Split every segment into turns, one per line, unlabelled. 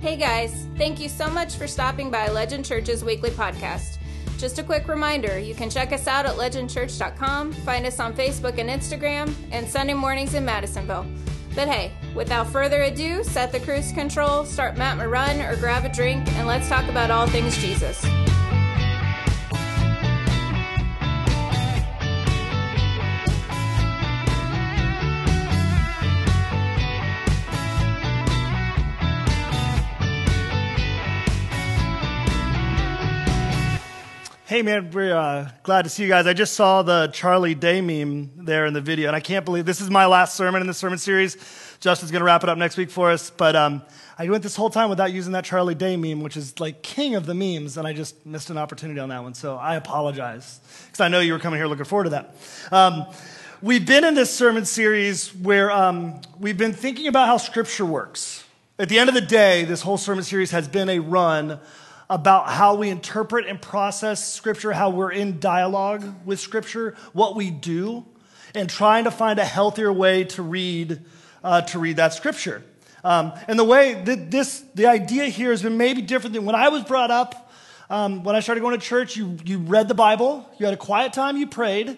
Hey guys, thank you so much for stopping by Legend Church's weekly podcast. Just a quick reminder you can check us out at legendchurch.com, find us on Facebook and Instagram, and Sunday mornings in Madisonville. But hey, without further ado, set the cruise control, start Matt run, or grab a drink, and let's talk about all things Jesus.
Hey man, we're uh, glad to see you guys. I just saw the Charlie Day meme there in the video, and I can't believe this is my last sermon in the sermon series. Justin's going to wrap it up next week for us, but um, I went this whole time without using that Charlie Day meme, which is like king of the memes, and I just missed an opportunity on that one. So I apologize because I know you were coming here looking forward to that. Um, we've been in this sermon series where um, we've been thinking about how Scripture works. At the end of the day, this whole sermon series has been a run about how we interpret and process Scripture, how we're in dialogue with Scripture, what we do, and trying to find a healthier way to read, uh, to read that Scripture. Um, and the way that this, the idea here has been maybe different than when I was brought up. Um, when I started going to church, you, you read the Bible, you had a quiet time, you prayed,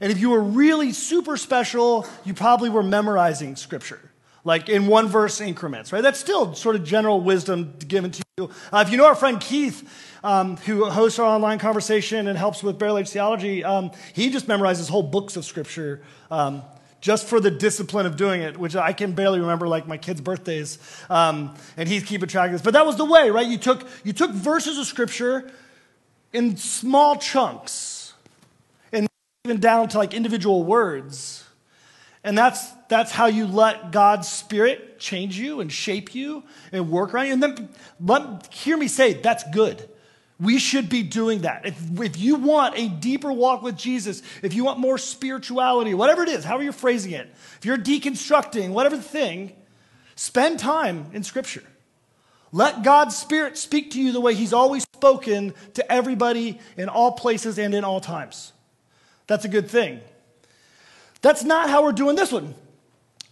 and if you were really super special, you probably were memorizing Scripture like in one verse increments, right? That's still sort of general wisdom given to you. Uh, if you know our friend Keith, um, who hosts our online conversation and helps with Barrel Age Theology, um, he just memorizes whole books of scripture um, just for the discipline of doing it, which I can barely remember, like my kids' birthdays, um, and he's keeping track of this. But that was the way, right? You took, you took verses of scripture in small chunks and even down to like individual words. And that's that's how you let God's Spirit change you and shape you and work around you. And then let, hear me say, that's good. We should be doing that. If, if you want a deeper walk with Jesus, if you want more spirituality, whatever it is, however you're phrasing it, if you're deconstructing, whatever the thing, spend time in Scripture. Let God's Spirit speak to you the way He's always spoken to everybody in all places and in all times. That's a good thing. That's not how we're doing this one.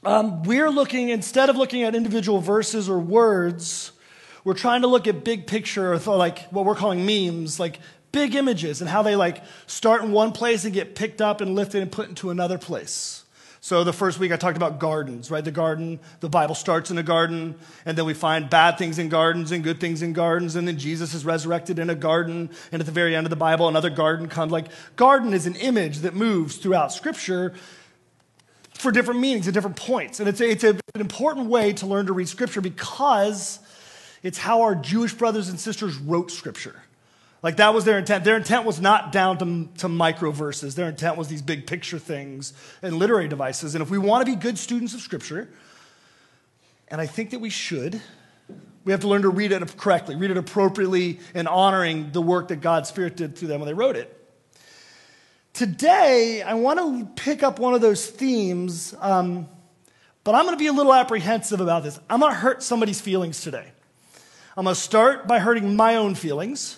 Um, we're looking, instead of looking at individual verses or words, we're trying to look at big picture, or like what we're calling memes, like big images and how they like start in one place and get picked up and lifted and put into another place. So the first week I talked about gardens, right? The garden, the Bible starts in a garden, and then we find bad things in gardens and good things in gardens, and then Jesus is resurrected in a garden, and at the very end of the Bible, another garden comes. Like garden is an image that moves throughout Scripture, for different meanings at different points. And it's, a, it's a, an important way to learn to read Scripture because it's how our Jewish brothers and sisters wrote Scripture. Like that was their intent. Their intent was not down to, to micro verses. Their intent was these big picture things and literary devices. And if we want to be good students of Scripture, and I think that we should, we have to learn to read it correctly, read it appropriately, and honoring the work that God's Spirit did through them when they wrote it. Today, I want to pick up one of those themes, um, but I'm going to be a little apprehensive about this. I'm going to hurt somebody's feelings today. I'm going to start by hurting my own feelings,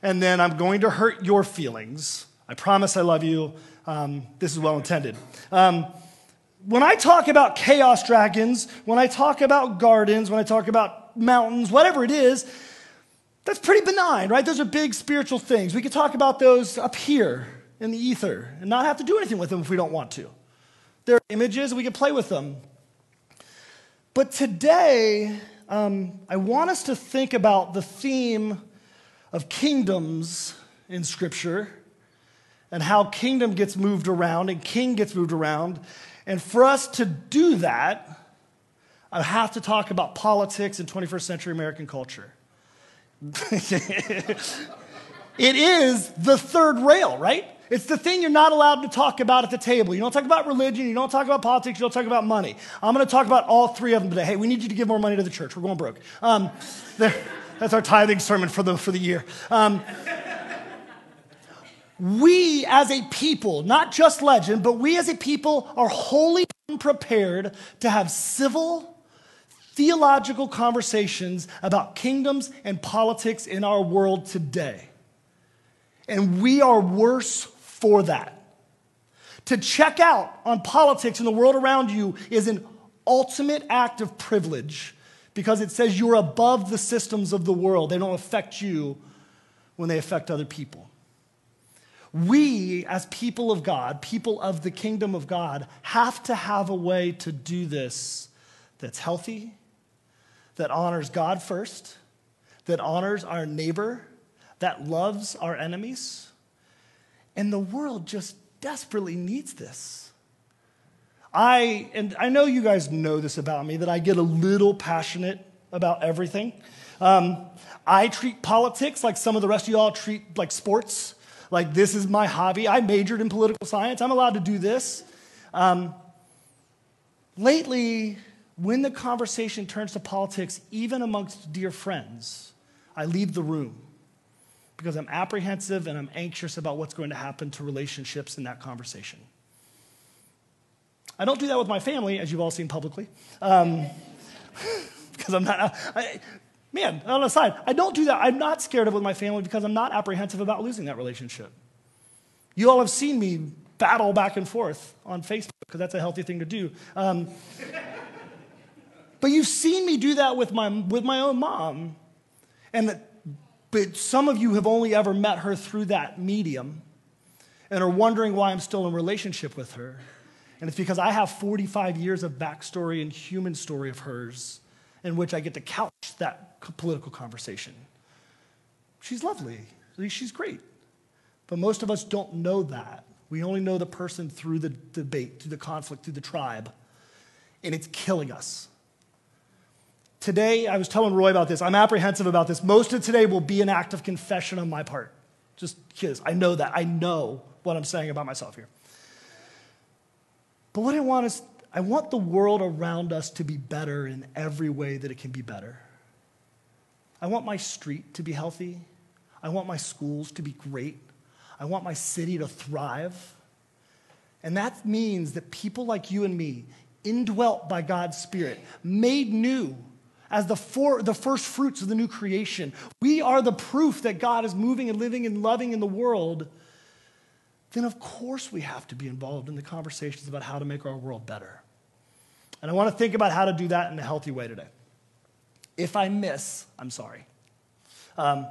and then I'm going to hurt your feelings. I promise I love you. Um, this is well intended. Um, when I talk about chaos dragons, when I talk about gardens, when I talk about mountains, whatever it is, that's pretty benign, right? Those are big spiritual things. We could talk about those up here in the ether and not have to do anything with them if we don't want to. There are images, we can play with them. But today, um, I want us to think about the theme of kingdoms in Scripture and how kingdom gets moved around and king gets moved around. And for us to do that, I have to talk about politics in 21st century American culture. it is the third rail, right? It's the thing you're not allowed to talk about at the table. You don't talk about religion, you don't talk about politics, you don't talk about money. I'm going to talk about all three of them today. Hey, we need you to give more money to the church. We're going broke. Um, that's our tithing sermon for the, for the year. Um, we as a people, not just legend, but we as a people are wholly unprepared to have civil, theological conversations about kingdoms and politics in our world today. And we are worse for that. To check out on politics and the world around you is an ultimate act of privilege because it says you're above the systems of the world. They don't affect you when they affect other people. We, as people of God, people of the kingdom of God, have to have a way to do this that's healthy, that honors God first, that honors our neighbor, that loves our enemies. And the world just desperately needs this. I, and I know you guys know this about me, that I get a little passionate about everything. Um, I treat politics like some of the rest of y'all treat like sports. Like this is my hobby. I majored in political science. I'm allowed to do this. Um, lately, when the conversation turns to politics, even amongst dear friends, I leave the room because I'm apprehensive and I'm anxious about what's going to happen to relationships in that conversation. I don't do that with my family, as you've all seen publicly, um, because I'm not. I, man, on the side, I don't do that. I'm not scared of with my family because I'm not apprehensive about losing that relationship. You all have seen me battle back and forth on Facebook because that's a healthy thing to do. Um, but you've seen me do that with my with my own mom, and that, but some of you have only ever met her through that medium, and are wondering why I'm still in relationship with her. And it's because I have 45 years of backstory and human story of hers in which I get to couch that political conversation. She's lovely, she's great. But most of us don't know that. We only know the person through the debate, through the conflict, through the tribe. And it's killing us. Today, I was telling Roy about this. I'm apprehensive about this. Most of today will be an act of confession on my part. Just kids. I know that. I know what I'm saying about myself here. But what I want is, I want the world around us to be better in every way that it can be better. I want my street to be healthy. I want my schools to be great. I want my city to thrive. And that means that people like you and me, indwelt by God's Spirit, made new as the, for, the first fruits of the new creation, we are the proof that God is moving and living and loving in the world then of course we have to be involved in the conversations about how to make our world better. And I want to think about how to do that in a healthy way today. If I miss, I'm sorry. Um,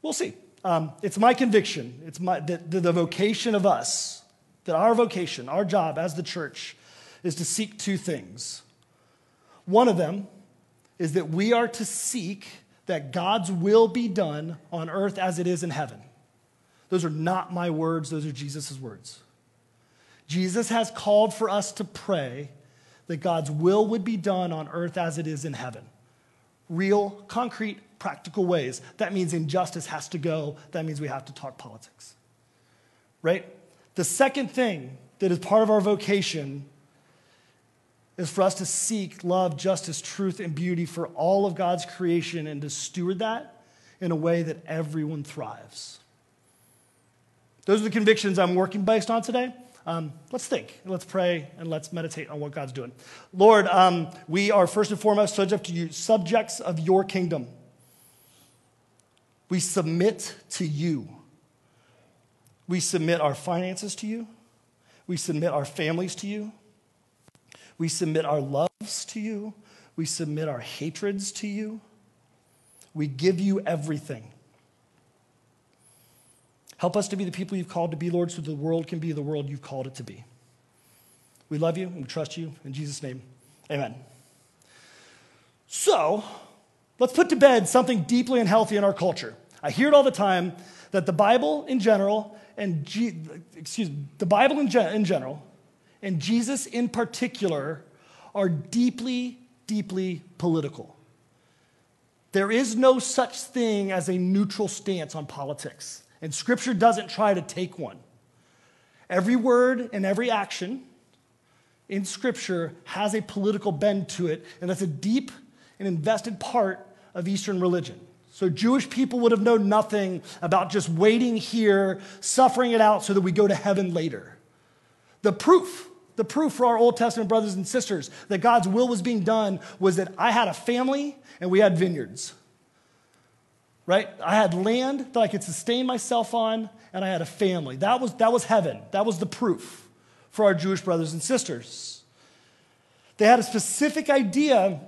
we'll see. Um, it's my conviction, it's my, the, the, the vocation of us, that our vocation, our job as the church, is to seek two things. One of them is that we are to seek that God's will be done on earth as it is in heaven. Those are not my words, those are Jesus' words. Jesus has called for us to pray that God's will would be done on earth as it is in heaven. Real, concrete, practical ways. That means injustice has to go. That means we have to talk politics. Right? The second thing that is part of our vocation is for us to seek love, justice, truth, and beauty for all of God's creation and to steward that in a way that everyone thrives. Those are the convictions I'm working based on today. Um, let's think, let's pray, and let's meditate on what God's doing. Lord, um, we are first and foremost subject to you, subjects of your kingdom. We submit to you. We submit our finances to you. We submit our families to you. We submit our loves to you. We submit our hatreds to you. We give you everything. Help us to be the people you've called to be, Lord, so the world can be the world you've called it to be. We love you and we trust you. In Jesus' name, amen. So, let's put to bed something deeply unhealthy in our culture. I hear it all the time that the Bible in general, and G- excuse the Bible in, gen- in general, and Jesus in particular, are deeply, deeply political. There is no such thing as a neutral stance on politics. And Scripture doesn't try to take one. Every word and every action in Scripture has a political bend to it, and that's a deep and invested part of Eastern religion. So, Jewish people would have known nothing about just waiting here, suffering it out so that we go to heaven later. The proof, the proof for our Old Testament brothers and sisters that God's will was being done was that I had a family and we had vineyards right? I had land that I could sustain myself on, and I had a family. That was, that was heaven. That was the proof for our Jewish brothers and sisters. They had a specific idea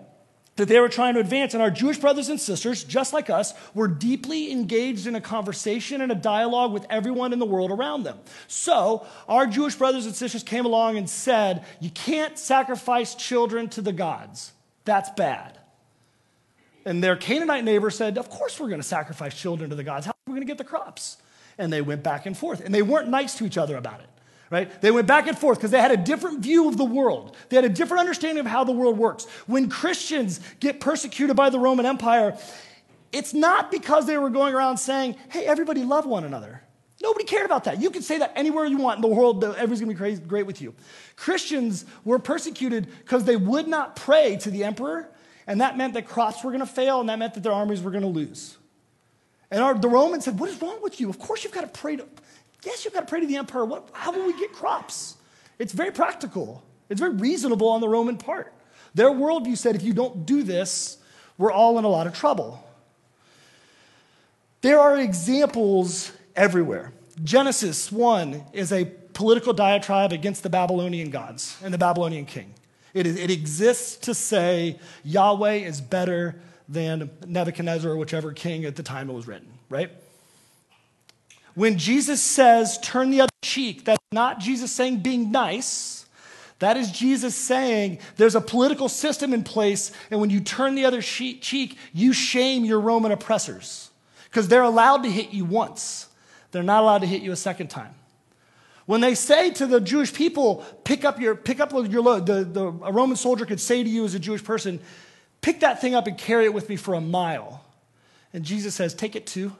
that they were trying to advance. And our Jewish brothers and sisters, just like us, were deeply engaged in a conversation and a dialogue with everyone in the world around them. So our Jewish brothers and sisters came along and said, You can't sacrifice children to the gods. That's bad. And their Canaanite neighbor said, Of course we're going to sacrifice children to the gods. How are we going to get the crops? And they went back and forth. And they weren't nice to each other about it right? They went back and forth because they had a different view of the world. They had a different understanding of how the world works. When Christians get persecuted by the Roman Empire, it's not because they were going around saying, hey, everybody love one another. Nobody cared about that. You can say that anywhere you want in the world, everybody's gonna be crazy, great with you. Christians were persecuted because they would not pray to the emperor, and that meant that crops were gonna fail, and that meant that their armies were gonna lose. And our, the Romans said, What is wrong with you? Of course you've got to pray to. Yes, you've got to pray to the emperor. What, how will we get crops? It's very practical. It's very reasonable on the Roman part. Their worldview said if you don't do this, we're all in a lot of trouble. There are examples everywhere. Genesis 1 is a political diatribe against the Babylonian gods and the Babylonian king. It, is, it exists to say Yahweh is better than Nebuchadnezzar or whichever king at the time it was written, right? When Jesus says, turn the other cheek, that's not Jesus saying being nice. That is Jesus saying there's a political system in place, and when you turn the other cheek, you shame your Roman oppressors because they're allowed to hit you once. They're not allowed to hit you a second time. When they say to the Jewish people, pick up your, pick up your load, the, the, a Roman soldier could say to you as a Jewish person, pick that thing up and carry it with me for a mile. And Jesus says, take it two.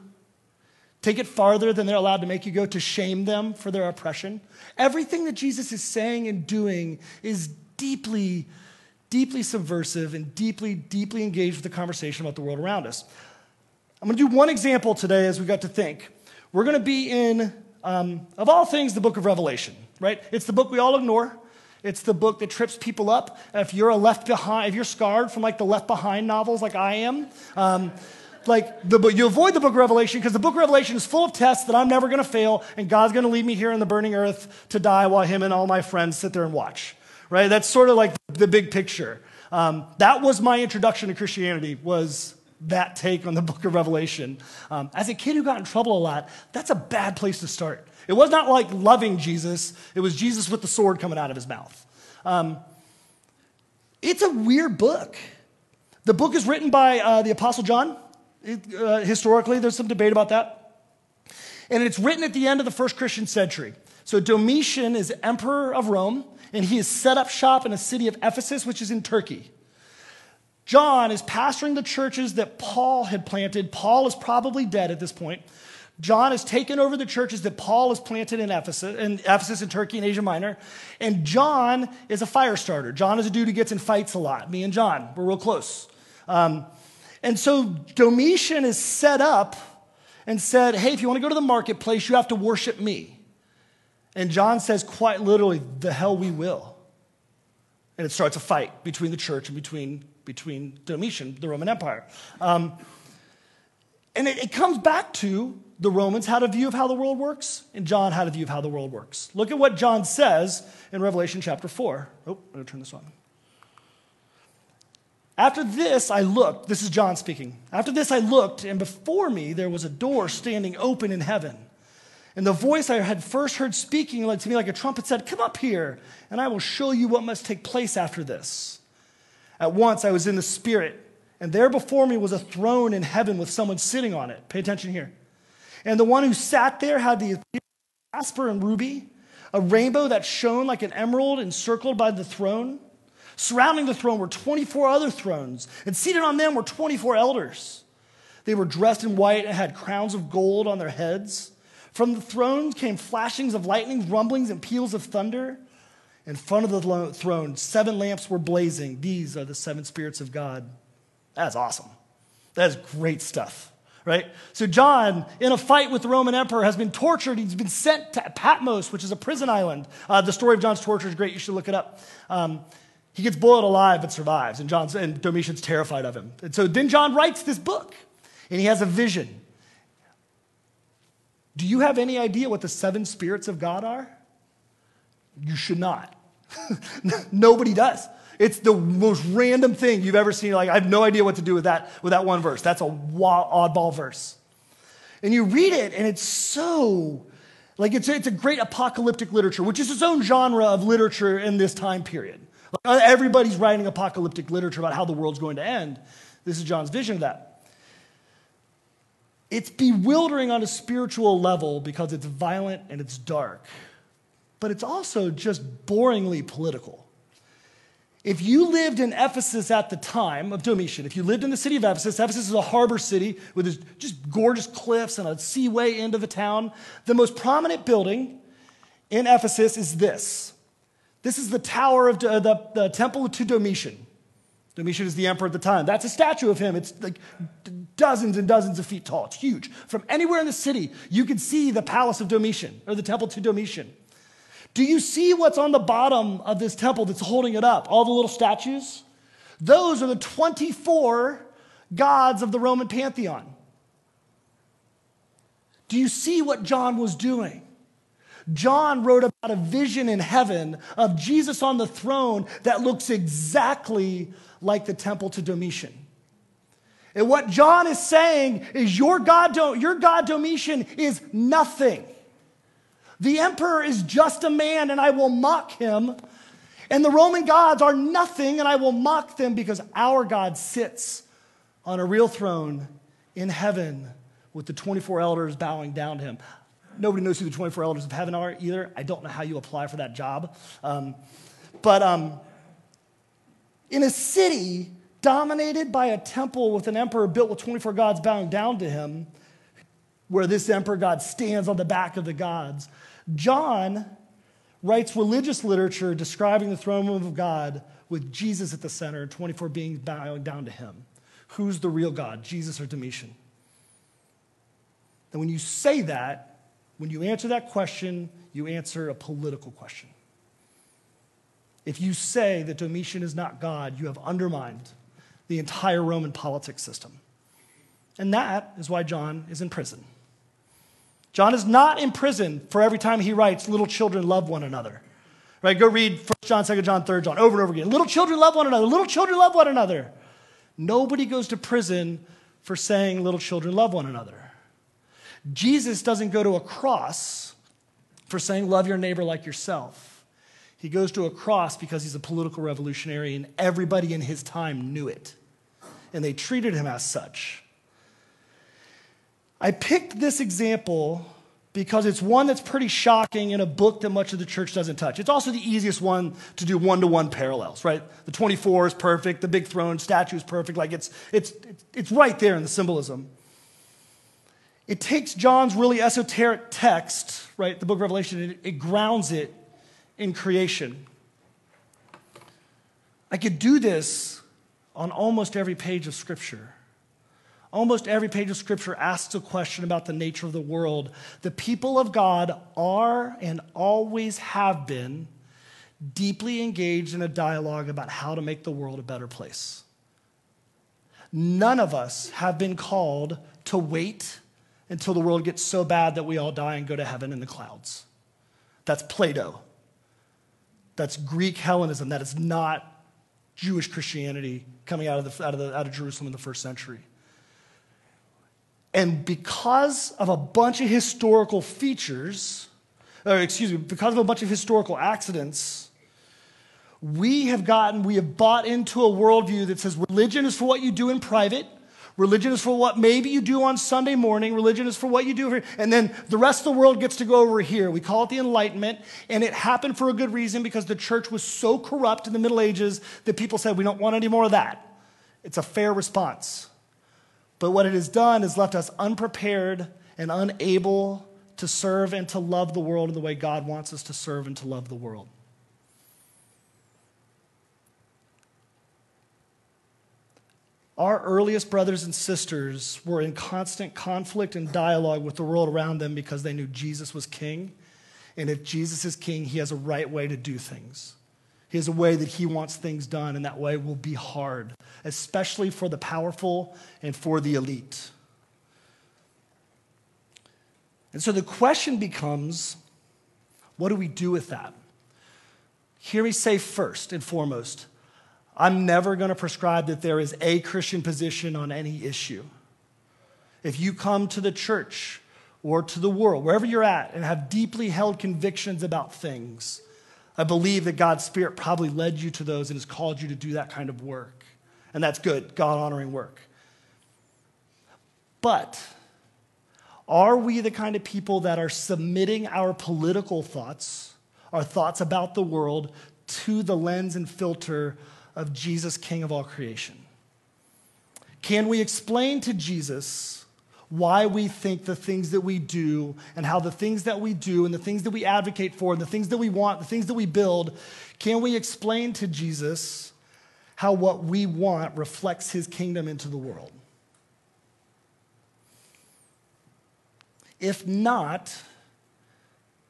Take it farther than they're allowed to make you go to shame them for their oppression. Everything that Jesus is saying and doing is deeply, deeply subversive and deeply, deeply engaged with the conversation about the world around us. I'm going to do one example today as we got to think. We're going to be in, um, of all things, the book of Revelation, right? It's the book we all ignore. It's the book that trips people up. If you're a left behind, if you're scarred from like the left behind novels like I am, um, like the, you avoid the book of Revelation because the book of Revelation is full of tests that I'm never going to fail, and God's going to leave me here in the burning earth to die while him and all my friends sit there and watch. Right? That's sort of like the big picture. Um, that was my introduction to Christianity. Was that take on the book of Revelation? Um, as a kid who got in trouble a lot, that's a bad place to start. It was not like loving Jesus. It was Jesus with the sword coming out of his mouth. Um, it's a weird book. The book is written by uh, the Apostle John. It, uh, historically, there's some debate about that. And it's written at the end of the first Christian century. So Domitian is emperor of Rome, and he has set up shop in a city of Ephesus, which is in Turkey. John is pastoring the churches that Paul had planted. Paul is probably dead at this point. John has taken over the churches that Paul has planted in Ephesus, in Ephesus Turkey and Asia Minor. And John is a fire starter. John is a dude who gets in fights a lot. Me and John, we're real close. Um, and so Domitian is set up and said, Hey, if you want to go to the marketplace, you have to worship me. And John says, quite literally, the hell we will. And it starts a fight between the church and between, between Domitian, the Roman Empire. Um, and it, it comes back to the Romans had a view of how the world works, and John had a view of how the world works. Look at what John says in Revelation chapter 4. Oh, I'm going to turn this on. After this, I looked. This is John speaking. After this, I looked, and before me there was a door standing open in heaven. And the voice I had first heard speaking led to me like a trumpet said, Come up here, and I will show you what must take place after this. At once I was in the Spirit, and there before me was a throne in heaven with someone sitting on it. Pay attention here. And the one who sat there had the jasper and ruby, a rainbow that shone like an emerald encircled by the throne. Surrounding the throne were 24 other thrones, and seated on them were 24 elders. They were dressed in white and had crowns of gold on their heads. From the thrones came flashings of lightning, rumblings, and peals of thunder. In front of the throne, seven lamps were blazing. These are the seven spirits of God. That's awesome. That is great stuff, right? So, John, in a fight with the Roman emperor, has been tortured. He's been sent to Patmos, which is a prison island. Uh, the story of John's torture is great. You should look it up. Um, he gets boiled alive but survives, and, John's, and Domitian's terrified of him. And so then John writes this book, and he has a vision. Do you have any idea what the seven spirits of God are? You should not. Nobody does. It's the most random thing you've ever seen. Like, I have no idea what to do with that, with that one verse. That's a oddball verse. And you read it, and it's so, like, it's, it's a great apocalyptic literature, which is its own genre of literature in this time period. Like, everybody's writing apocalyptic literature about how the world's going to end. This is John's vision of that. It's bewildering on a spiritual level because it's violent and it's dark, but it's also just boringly political. If you lived in Ephesus at the time of Domitian, if you lived in the city of Ephesus, Ephesus is a harbor city with just gorgeous cliffs and a seaway of the town. The most prominent building in Ephesus is this. This is the tower of the, the, the temple to Domitian. Domitian is the emperor at the time. That's a statue of him. It's like dozens and dozens of feet tall. It's huge. From anywhere in the city, you can see the palace of Domitian or the temple to Domitian. Do you see what's on the bottom of this temple that's holding it up? All the little statues? Those are the 24 gods of the Roman pantheon. Do you see what John was doing? John wrote about a vision in heaven of Jesus on the throne that looks exactly like the temple to Domitian. And what John is saying is your God, your God Domitian is nothing. The emperor is just a man, and I will mock him. And the Roman gods are nothing, and I will mock them because our God sits on a real throne in heaven with the 24 elders bowing down to him. Nobody knows who the 24 elders of heaven are either. I don't know how you apply for that job. Um, but um, in a city dominated by a temple with an emperor built with 24 gods bowing down to him, where this emperor God stands on the back of the gods, John writes religious literature describing the throne room of God with Jesus at the center, 24 beings bowing down to him. Who's the real God, Jesus or Domitian? And when you say that, when you answer that question, you answer a political question. If you say that Domitian is not God, you have undermined the entire Roman politics system. And that is why John is in prison. John is not in prison for every time he writes, little children love one another. Right? Go read 1 John, 2 John, 3 John over and over again. Little children love one another. Little children love one another. Nobody goes to prison for saying little children love one another. Jesus doesn't go to a cross for saying love your neighbor like yourself. He goes to a cross because he's a political revolutionary and everybody in his time knew it. And they treated him as such. I picked this example because it's one that's pretty shocking in a book that much of the church doesn't touch. It's also the easiest one to do one to one parallels, right? The 24 is perfect, the big throne statue is perfect. Like it's, it's, it's right there in the symbolism. It takes John's really esoteric text, right, the book of Revelation, and it grounds it in creation. I could do this on almost every page of Scripture. Almost every page of Scripture asks a question about the nature of the world. The people of God are and always have been deeply engaged in a dialogue about how to make the world a better place. None of us have been called to wait until the world gets so bad that we all die and go to heaven in the clouds. That's Plato. That's Greek Hellenism. That is not Jewish Christianity coming out of, the, out, of the, out of Jerusalem in the first century. And because of a bunch of historical features, or excuse me, because of a bunch of historical accidents, we have gotten, we have bought into a worldview that says religion is for what you do in private, religion is for what maybe you do on Sunday morning, religion is for what you do, and then the rest of the world gets to go over here. We call it the Enlightenment, and it happened for a good reason because the church was so corrupt in the Middle Ages that people said, we don't want any more of that. It's a fair response. But what it has done is left us unprepared and unable to serve and to love the world in the way God wants us to serve and to love the world. Our earliest brothers and sisters were in constant conflict and dialogue with the world around them because they knew Jesus was king. And if Jesus is king, he has a right way to do things. He has a way that he wants things done, and that way will be hard, especially for the powerful and for the elite. And so the question becomes what do we do with that? Hear me say first and foremost I'm never going to prescribe that there is a Christian position on any issue. If you come to the church or to the world, wherever you're at, and have deeply held convictions about things, I believe that God's Spirit probably led you to those and has called you to do that kind of work. And that's good, God honoring work. But are we the kind of people that are submitting our political thoughts, our thoughts about the world, to the lens and filter of Jesus, King of all creation? Can we explain to Jesus why we think the things that we do and how the things that we do and the things that we advocate for and the things that we want, the things that we build, can we explain to Jesus how what we want reflects his kingdom into the world? If not,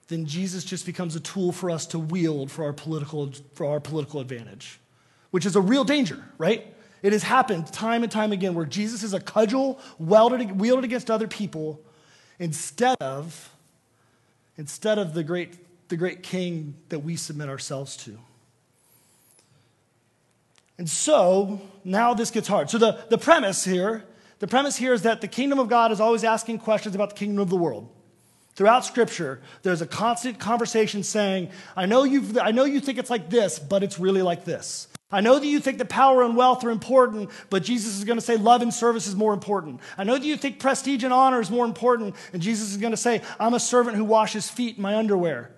then Jesus just becomes a tool for us to wield for our political, for our political advantage, which is a real danger, right? It has happened time and time again where Jesus is a cudgel wielded, wielded against other people instead of, instead of the great, the great king that we submit ourselves to. And so now this gets hard. So the, the premise here, the premise here is that the kingdom of God is always asking questions about the kingdom of the world. Throughout Scripture, there's a constant conversation saying, I know, you I know you think it's like this, but it's really like this. I know that you think that power and wealth are important, but Jesus is going to say love and service is more important. I know that you think prestige and honor is more important, and Jesus is going to say, I'm a servant who washes feet in my underwear,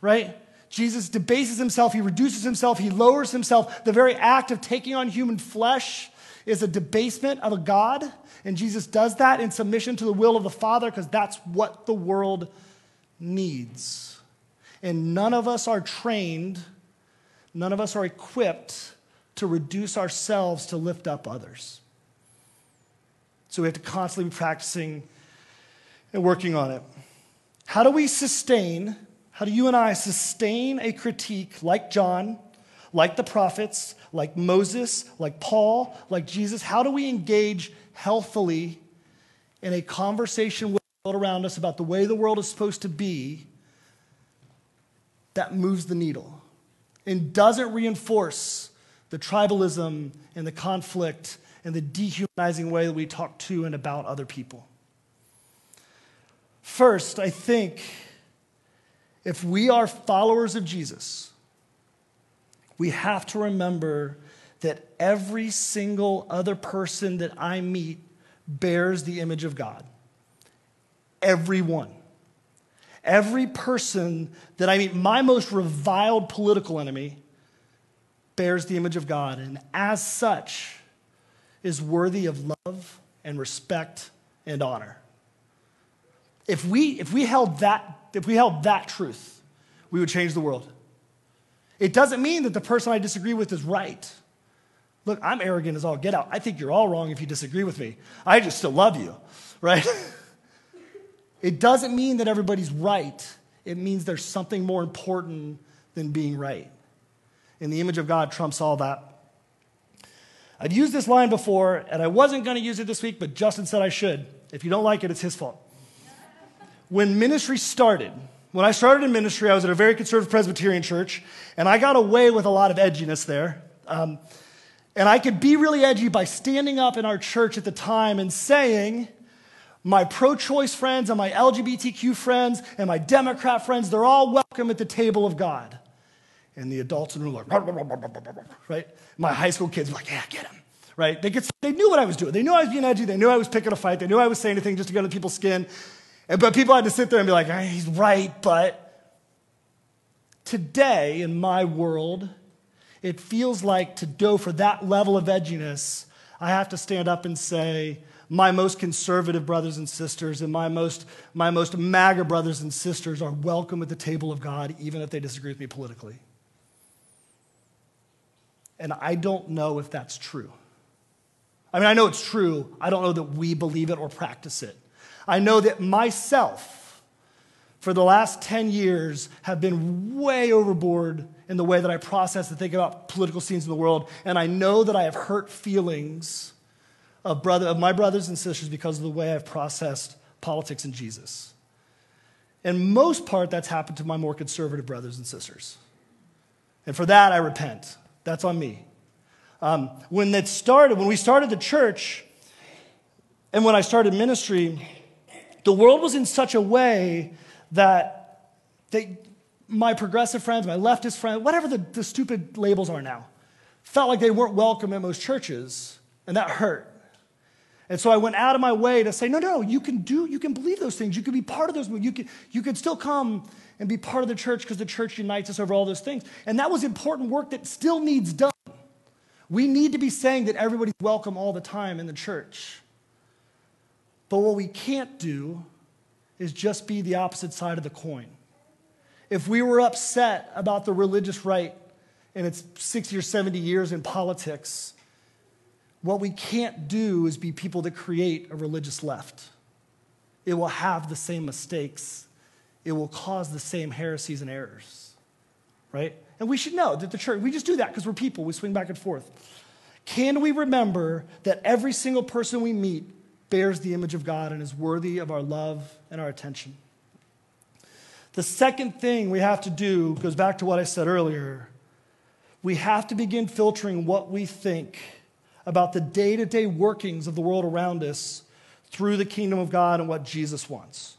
right? Jesus debases himself, he reduces himself, he lowers himself. The very act of taking on human flesh is a debasement of a God, and Jesus does that in submission to the will of the Father because that's what the world needs. And none of us are trained None of us are equipped to reduce ourselves to lift up others. So we have to constantly be practicing and working on it. How do we sustain, how do you and I sustain a critique like John, like the prophets, like Moses, like Paul, like Jesus? How do we engage healthily in a conversation with the world around us about the way the world is supposed to be that moves the needle? And doesn't reinforce the tribalism and the conflict and the dehumanizing way that we talk to and about other people. First, I think if we are followers of Jesus, we have to remember that every single other person that I meet bears the image of God. Everyone. Every person that I meet, my most reviled political enemy, bears the image of God, and as such, is worthy of love and respect and honor. If we, if we held that, if we held that truth, we would change the world. It doesn't mean that the person I disagree with is right. Look, I'm arrogant as all get out. I think you're all wrong if you disagree with me. I just still love you, right? It doesn't mean that everybody's right, it means there's something more important than being right. And the image of God trumps all that. I've used this line before, and I wasn't going to use it this week, but Justin said I should. If you don't like it, it's his fault. When ministry started, when I started in ministry, I was at a very conservative Presbyterian church, and I got away with a lot of edginess there. Um, and I could be really edgy by standing up in our church at the time and saying, my pro choice friends and my LGBTQ friends and my Democrat friends, they're all welcome at the table of God. And the adults in the room are like, right? My high school kids were like, yeah, get him, right? They, get, they knew what I was doing. They knew I was being edgy. They knew I was picking a fight. They knew I was saying anything just to get under people's skin. And, but people had to sit there and be like, hey, he's right, but today in my world, it feels like to go for that level of edginess, I have to stand up and say, my most conservative brothers and sisters and my most, my most MAGA brothers and sisters are welcome at the table of God, even if they disagree with me politically. And I don't know if that's true. I mean, I know it's true. I don't know that we believe it or practice it. I know that myself, for the last 10 years, have been way overboard in the way that I process and think about political scenes in the world. And I know that I have hurt feelings of, brother, of my brothers and sisters because of the way I've processed politics and Jesus. In most part, that's happened to my more conservative brothers and sisters. And for that, I repent. That's on me. Um, when it started, when we started the church, and when I started ministry, the world was in such a way that they, my progressive friends, my leftist friends, whatever the, the stupid labels are now, felt like they weren't welcome at most churches, and that hurt. And so I went out of my way to say, no, no, you can do, you can believe those things. You can be part of those. You can, you can still come and be part of the church because the church unites us over all those things. And that was important work that still needs done. We need to be saying that everybody's welcome all the time in the church. But what we can't do is just be the opposite side of the coin. If we were upset about the religious right and its 60 or 70 years in politics, what we can't do is be people that create a religious left. It will have the same mistakes, it will cause the same heresies and errors, right? And we should know that the church, we just do that because we're people, we swing back and forth. Can we remember that every single person we meet bears the image of God and is worthy of our love and our attention. The second thing we have to do goes back to what I said earlier. We have to begin filtering what we think about the day to day workings of the world around us through the kingdom of God and what Jesus wants.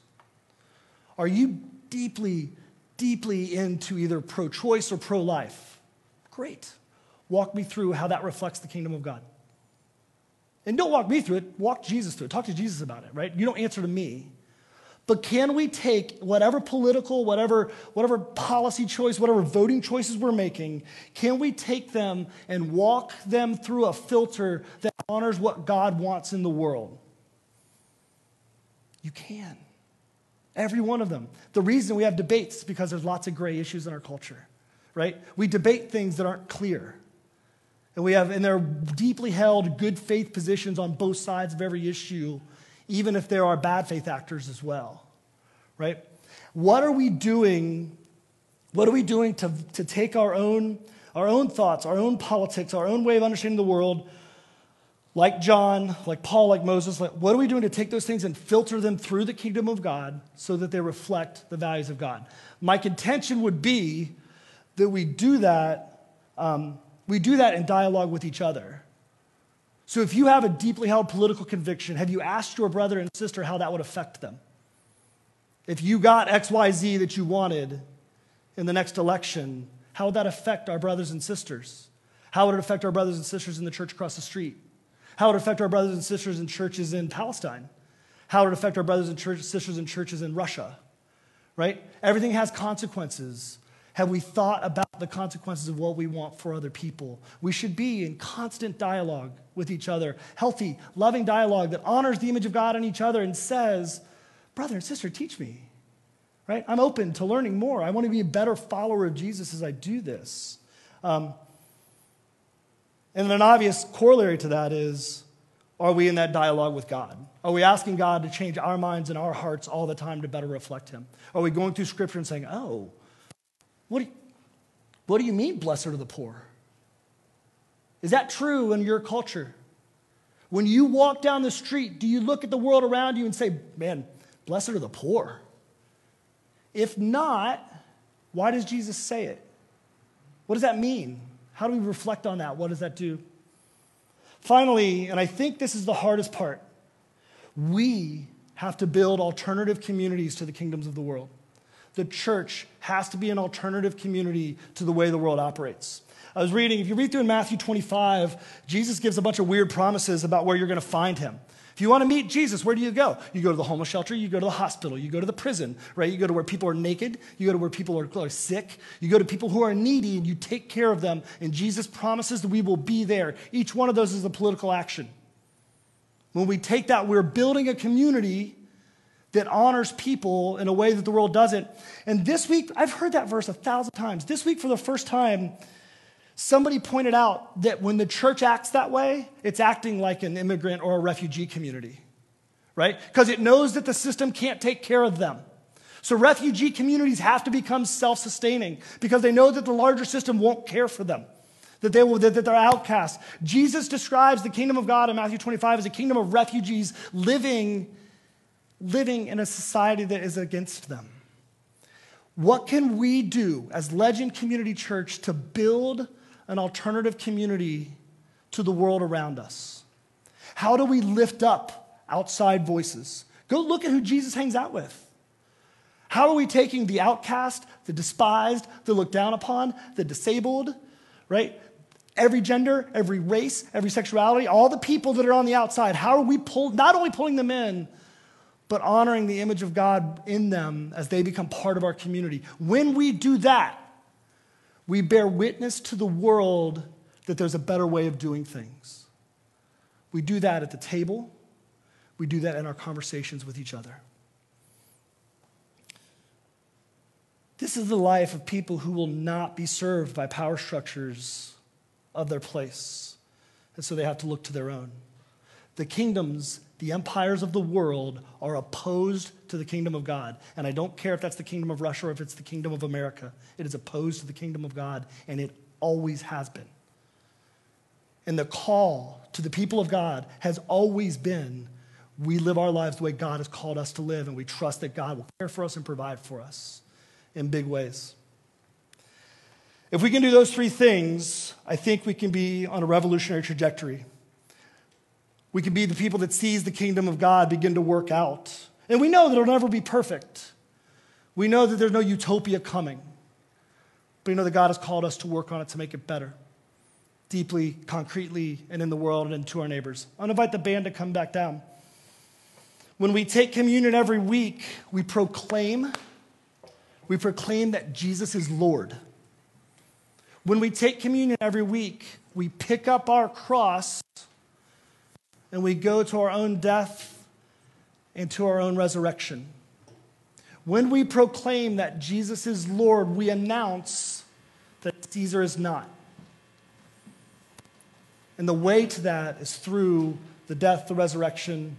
Are you deeply, deeply into either pro choice or pro life? Great. Walk me through how that reflects the kingdom of God. And don't walk me through it, walk Jesus through it. Talk to Jesus about it, right? You don't answer to me. But can we take whatever political, whatever, whatever policy choice, whatever voting choices we're making, can we take them and walk them through a filter that honors what God wants in the world? You can. Every one of them. The reason we have debates is because there's lots of gray issues in our culture, right? We debate things that aren't clear. And we have, and there are deeply held good faith positions on both sides of every issue, even if there are bad faith actors as well, right? What are we doing? What are we doing to, to take our own, our own thoughts, our own politics, our own way of understanding the world, like John, like Paul, like Moses? Like, what are we doing to take those things and filter them through the kingdom of God so that they reflect the values of God? My contention would be that we do that. Um, we do that in dialogue with each other. So if you have a deeply held political conviction, have you asked your brother and sister how that would affect them? If you got XYZ that you wanted in the next election, how would that affect our brothers and sisters? How would it affect our brothers and sisters in the church across the street? How would it affect our brothers and sisters in churches in Palestine? How would it affect our brothers and church, sisters in churches in Russia? Right? Everything has consequences. Have we thought about the consequences of what we want for other people? We should be in constant dialogue with each other, healthy, loving dialogue that honors the image of God in each other and says, Brother and sister, teach me. Right? I'm open to learning more. I want to be a better follower of Jesus as I do this. Um, and an obvious corollary to that is are we in that dialogue with God? Are we asking God to change our minds and our hearts all the time to better reflect Him? Are we going through Scripture and saying, oh, what do, you, what do you mean, blessed are the poor? Is that true in your culture? When you walk down the street, do you look at the world around you and say, man, blessed are the poor? If not, why does Jesus say it? What does that mean? How do we reflect on that? What does that do? Finally, and I think this is the hardest part, we have to build alternative communities to the kingdoms of the world the church has to be an alternative community to the way the world operates. I was reading, if you read through in Matthew 25, Jesus gives a bunch of weird promises about where you're going to find him. If you want to meet Jesus, where do you go? You go to the homeless shelter, you go to the hospital, you go to the prison, right? You go to where people are naked, you go to where people are, sick, you go to people who are needy and you take care of them. And Jesus promises that we will be there. Each one of those is a political action. When we take that, we're building a community that honors people in a way that the world doesn't. And this week, I've heard that verse a thousand times. This week, for the first time, somebody pointed out that when the church acts that way, it's acting like an immigrant or a refugee community, right? Because it knows that the system can't take care of them. So refugee communities have to become self sustaining because they know that the larger system won't care for them. That, they will, that they're outcasts. Jesus describes the kingdom of God in Matthew 25 as a kingdom of refugees living living in a society that is against them. What can we do as Legend Community Church to build an alternative community to the world around us? How do we lift up outside voices? Go look at who Jesus hangs out with. How are we taking the outcast, the despised, the looked down upon, the disabled, right? Every gender, every race, every sexuality, all the people that are on the outside, how are we pull, not only pulling them in, but honoring the image of God in them as they become part of our community? When we do that, we bear witness to the world that there's a better way of doing things. We do that at the table, we do that in our conversations with each other. This is the life of people who will not be served by power structures of their place. And so they have to look to their own. The kingdoms, the empires of the world are opposed to the kingdom of God. And I don't care if that's the kingdom of Russia or if it's the kingdom of America. It is opposed to the kingdom of God, and it always has been. And the call to the people of God has always been we live our lives the way God has called us to live, and we trust that God will care for us and provide for us in big ways. If we can do those three things, I think we can be on a revolutionary trajectory. We can be the people that sees the kingdom of God begin to work out. And we know that it'll never be perfect. We know that there's no utopia coming. But we know that God has called us to work on it to make it better, deeply, concretely, and in the world and to our neighbors. I'll invite the band to come back down. When we take communion every week, we proclaim we proclaim that Jesus is Lord. When we take communion every week, we pick up our cross and we go to our own death and to our own resurrection. When we proclaim that Jesus is Lord, we announce that Caesar is not. And the way to that is through the death, the resurrection,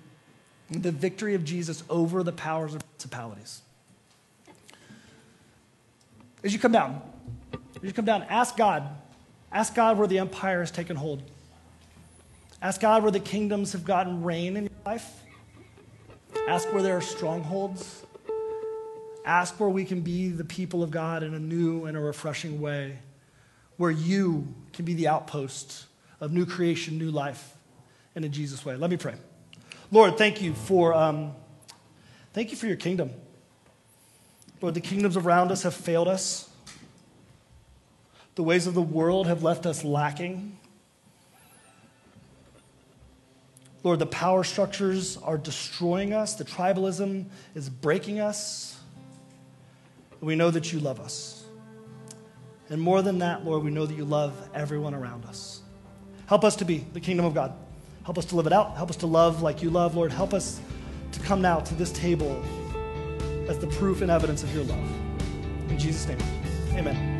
the victory of Jesus over the powers of principalities. As you come down, as you come down, ask God. Ask God where the empire has taken hold. Ask God where the kingdoms have gotten reign in your life. Ask where there are strongholds. Ask where we can be the people of God in a new and a refreshing way, where you can be the outpost of new creation, new life, in a Jesus way. Let me pray. Lord, thank you for um, thank you for your kingdom. Lord, the kingdoms around us have failed us. The ways of the world have left us lacking. Lord, the power structures are destroying us. The tribalism is breaking us. We know that you love us. And more than that, Lord, we know that you love everyone around us. Help us to be the kingdom of God. Help us to live it out. Help us to love like you love, Lord. Help us to come now to this table as the proof and evidence of your love. In Jesus' name, amen.